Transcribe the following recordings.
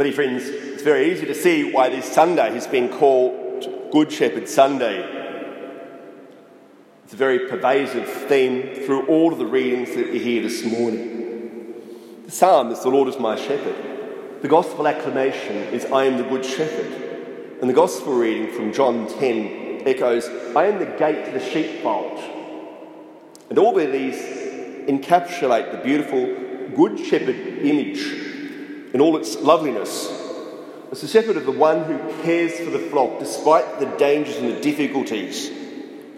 But, friends, it's very easy to see why this Sunday has been called Good Shepherd Sunday. It's a very pervasive theme through all of the readings that we hear this morning. The psalm is The Lord is my shepherd. The gospel acclamation is I am the good shepherd. And the gospel reading from John 10 echoes I am the gate to the sheepfold. And all of these encapsulate the beautiful good shepherd image in all its loveliness. It's the shepherd of the one who cares for the flock despite the dangers and the difficulties.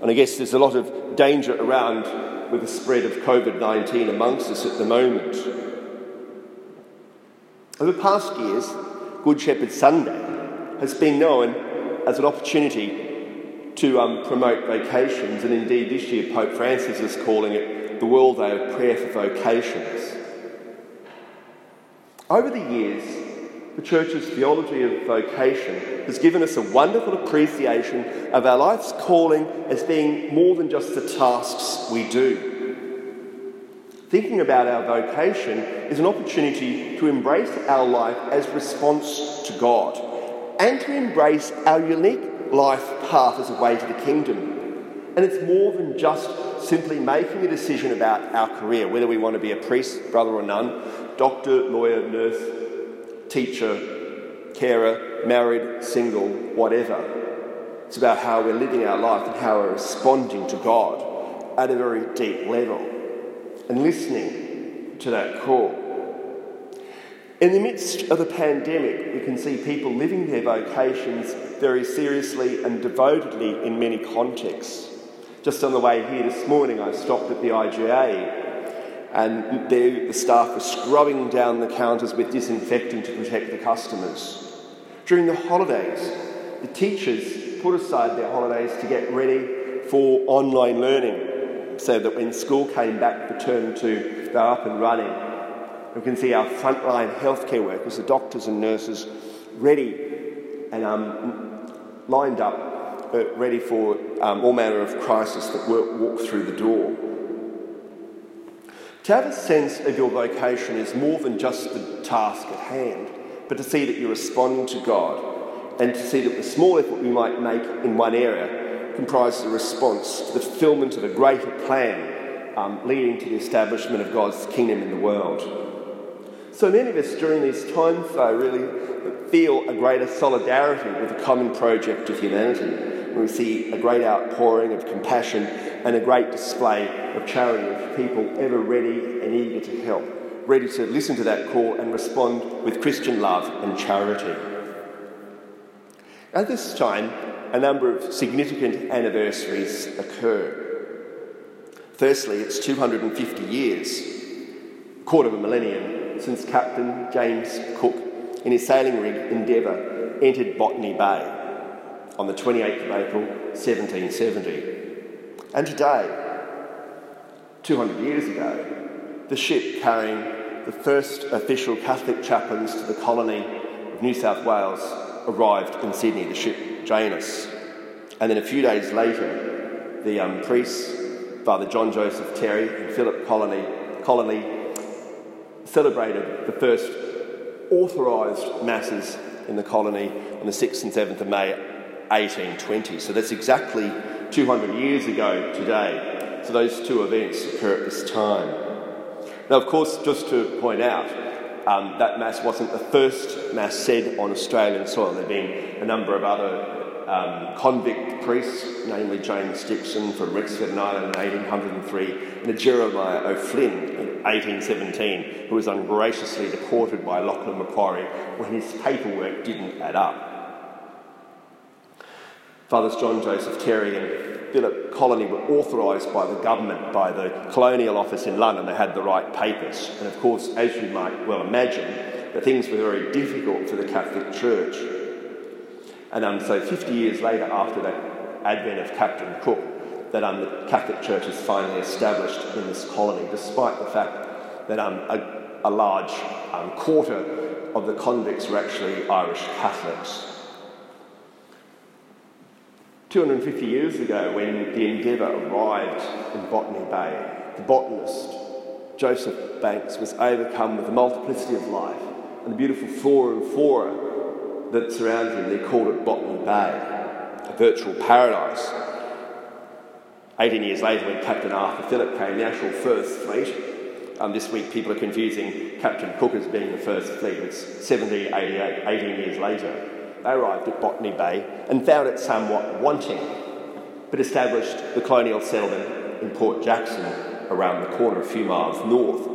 And I guess there's a lot of danger around with the spread of COVID 19 amongst us at the moment. Over past years, Good Shepherd Sunday has been known as an opportunity to um, promote vocations, and indeed this year Pope Francis is calling it the World Day of Prayer for Vocations. Over the years, the Church's theology of vocation has given us a wonderful appreciation of our life's calling as being more than just the tasks we do. Thinking about our vocation is an opportunity to embrace our life as response to God and to embrace our unique life path as a way to the kingdom. And it's more than just simply making a decision about our career, whether we want to be a priest, brother, or nun, doctor, lawyer, nurse, teacher, carer, married, single, whatever. It's about how we're living our life and how we're responding to God at a very deep level and listening to that call. In the midst of the pandemic, we can see people living their vocations very seriously and devotedly in many contexts. Just on the way here this morning, I stopped at the IGA and the staff were scrubbing down the counters with disinfectant to protect the customers. During the holidays, the teachers put aside their holidays to get ready for online learning so that when school came back for term two, they're up and running. We can see our frontline healthcare workers, the doctors and nurses, ready and um, lined up uh, ready for um, all manner of crisis that walk through the door. To have a sense of your vocation is more than just the task at hand, but to see that you're responding to God and to see that the small effort we might make in one area comprises a response to the fulfillment of a greater plan um, leading to the establishment of God's kingdom in the world. So many of us during these times, though, really feel a greater solidarity with the common project of humanity we see a great outpouring of compassion and a great display of charity of people ever ready and eager to help, ready to listen to that call and respond with Christian love and charity. At this time, a number of significant anniversaries occur. Firstly, it's 250 years, quarter of a millennium, since Captain James Cook, in his sailing rig Endeavour, entered Botany Bay on the 28th of April 1770. And today, 200 years ago, the ship carrying the first official Catholic chaplains to the colony of New South Wales arrived in Sydney, the ship Janus. And then a few days later, the um, priests, Father John Joseph Therry and Philip Conolly, Conolly, celebrated the first authorised masses in the colony on the 6th and 7th of May 1820. So that's exactly 200 years ago today. So those two events occur at this time. Now, of course, just to point out, um, that Mass wasn't the first Mass said on Australian soil. There have been a number of other um, convict priests, namely James Dixon from Wexford Island in 1803, and Jeremiah O'Flynn in 1817, who was ungraciously deported by Lachlan Macquarie when his paperwork didn't add up. Fathers John Joseph Therry and Philip Conolly were authorised by the government, by the Colonial Office in London. They had the right papers. And of course, as you might well imagine, the things were very difficult for the Catholic Church. And um, so 50 years later, after that advent of Captain Cook, that um, the Catholic Church is finally established in this colony, despite the fact that um, a, a, large um, quarter of the convicts were actually Irish Catholics. 250 years ago, when the Endeavour arrived in Botany Bay, the botanist Joseph Banks was overcome with the multiplicity of life and the beautiful flora and fauna that surrounds him. They called it Botany Bay, a virtual paradise. 18 years later, when Captain Arthur Phillip came, the actual first fleet, um, this week people are confusing Captain Cook as being the first fleet. It's 1788, 18 years later. They arrived at Botany Bay and found it somewhat wanting, but established the colonial settlement in Port Jackson around the corner, a few miles north.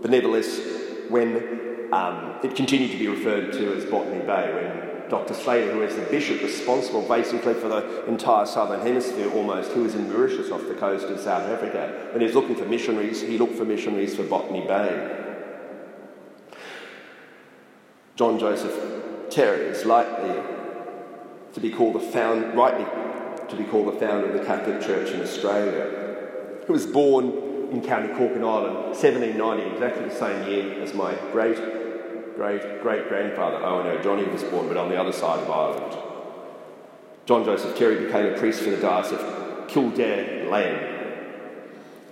But nevertheless, when um, it continued to be referred to as Botany Bay, when Dr. Slater, who was the bishop responsible basically for the entire southern hemisphere almost, who was in Mauritius off the coast of South Africa, when he was looking for missionaries, he looked for missionaries for Botany Bay. John Joseph Therry is likely to be called the found, rightly to be called the founder of the Catholic Church in Australia. He was born in County Cork in Ireland, 1790, exactly the same year as my great, great, great grandfather. No, Johnny was born, but on the other side of Ireland. John Joseph Therry became a priest for the Diocese of Kildare Land.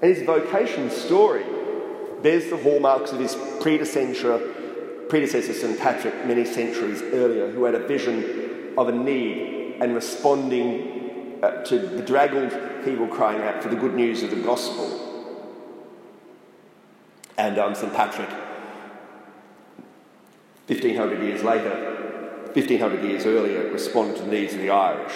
And his vocation story bears the hallmarks of his predecessor predecessor St. Patrick many centuries earlier, who had a vision of a need and responding uh, to bedraggled people crying out for the good news of the gospel. And um, St. Patrick, 1500 years later, 1500 years earlier, responded to the needs of the Irish.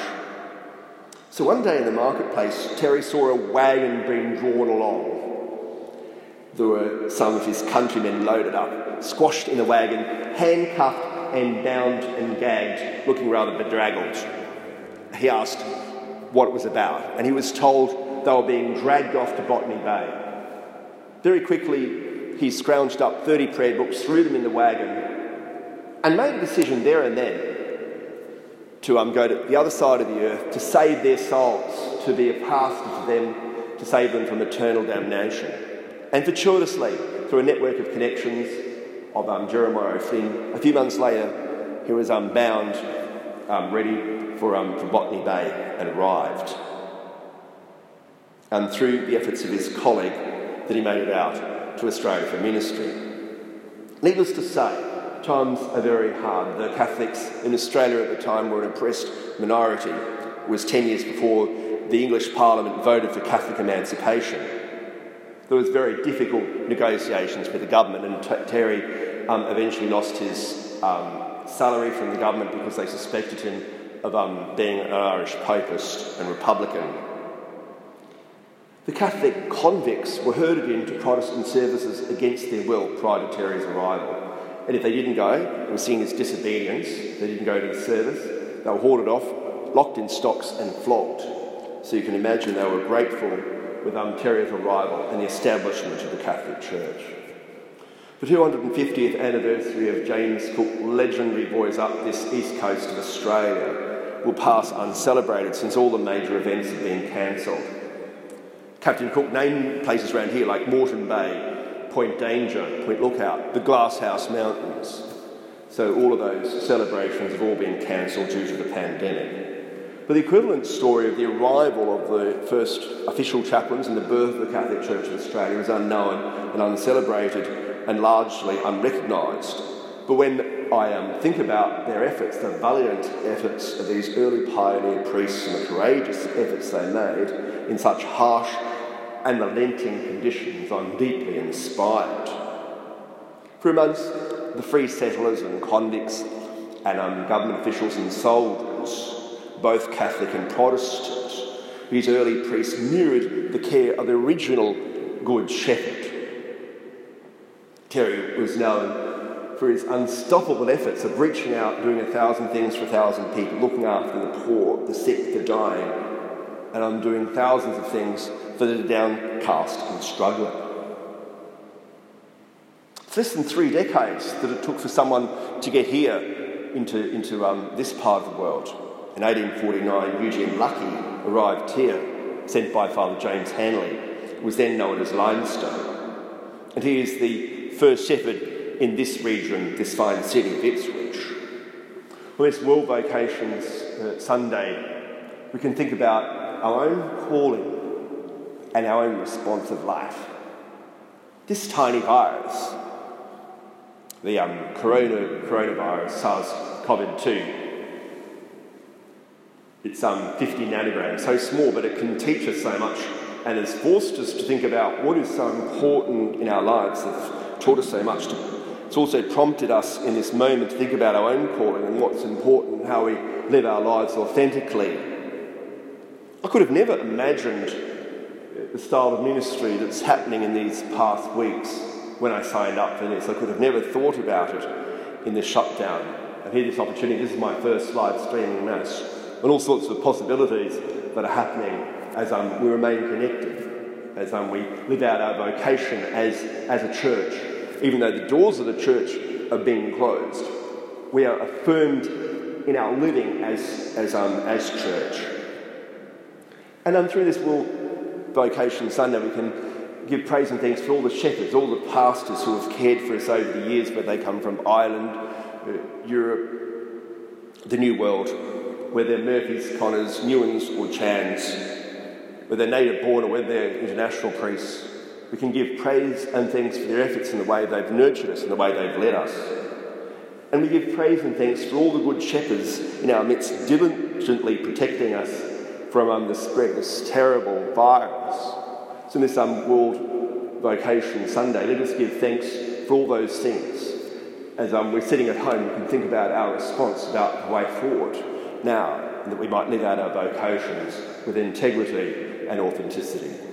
So one day in the marketplace, Therry saw a wagon being drawn along. There were some of his countrymen loaded up squashed in a wagon, handcuffed and bound and gagged, looking rather bedraggled. He asked what it was about, and he was told they were being dragged off to Botany Bay. Very quickly, he scrounged up 30 prayer books, threw them in the wagon, and made a decision there and then to um, go to the other side of the earth, to save their souls, to be a pastor to them, to save them from eternal damnation. And fortuitously, through a network of connections, of um, Jeremiah O'Flynn. A few months later, he was um, bound, um, ready for, um, for Botany Bay, and arrived. And through the efforts of his colleague, that he made it out to Australia for ministry. Needless to say, times are very hard. The Catholics in Australia at the time were an oppressed minority. It was 10 years before the English Parliament voted for Catholic emancipation there was very difficult negotiations with the government, and T- Therry um, eventually lost his um, salary from the government because they suspected him of um, being an Irish papist and Republican. The Catholic convicts were herded into Protestant services against their will prior to Therry's arrival. And if they didn't go, it was seen as disobedience. They didn't go to the service. They were hauled off, locked in stocks, and flogged. So you can imagine they were grateful with Therry's arrival and the establishment of the Catholic Church. The 250th anniversary of James Cook's legendary voyage up this east coast of Australia will pass uncelebrated since all the major events have been cancelled. Captain Cook named places around here like Moreton Bay, Point Danger, Point Lookout, the Glasshouse Mountains. So all of those celebrations have all been cancelled due to the pandemic. But the equivalent story of the arrival of the first official chaplains and the birth of the Catholic Church in Australia is unknown and uncelebrated and largely unrecognised. But when I um, think about their efforts, the valiant efforts of these early pioneer priests and the courageous efforts they made in such harsh and relenting conditions, I'm deeply inspired. For months, the free settlers and convicts and um, government officials and soldiers both Catholic and Protestant, whose early priests mirrored the care of the original Good Shepherd. Therry was known for his unstoppable efforts of reaching out, doing a thousand things for a thousand people, looking after the poor, the sick, the dying, and I'm doing thousands of things for the downcast and struggling. It's less than three decades that it took for someone to get here into, into um, this part of the world. In 1849, Eugene Lucky arrived here, sent by Father James Hanley, who was then known as Limestone. And he is the first shepherd in this region, this fine city of Ipswich. Well, it's World Vocations uh, Sunday. We can think about our own calling and our own response of life. This tiny virus the um, corona, coronavirus, SARS-CoV-2. It's um, 50 nanograms, so small, but it can teach us so much and has forced us to think about what is so important in our lives. It's taught us so much. It's also prompted us in this moment to think about our own calling and what's important, how we live our lives authentically. I could have never imagined the style of ministry that's happening in these past weeks when I signed up for this. I could have never thought about it in the shutdown. I've had this opportunity. This is my first live streaming mass, and all sorts of possibilities that are happening as um, we remain connected, as um, we live out our vocation as, as a church. Even though the doors of the church are being closed, we are affirmed in our living as, as, um, as church. And um, through this World Vocation Sunday, we can give praise and thanks for all the shepherds, all the pastors who have cared for us over the years, whether they come from Ireland, uh, Europe, the New World, whether they're Murphys, Connors, Nguyens, or Chans, whether they're native born or whether they're international priests. We can give praise and thanks for their efforts in the way they've nurtured us and the way they've led us. And we give praise and thanks for all the good shepherds in our midst, diligently protecting us from um, the spread of this terrible virus. So, in this um, World Vocation Sunday, let us give thanks for all those things. As um, we're sitting at home, we can think about our response about the way forward now, and that we might live out our vocations with integrity and authenticity.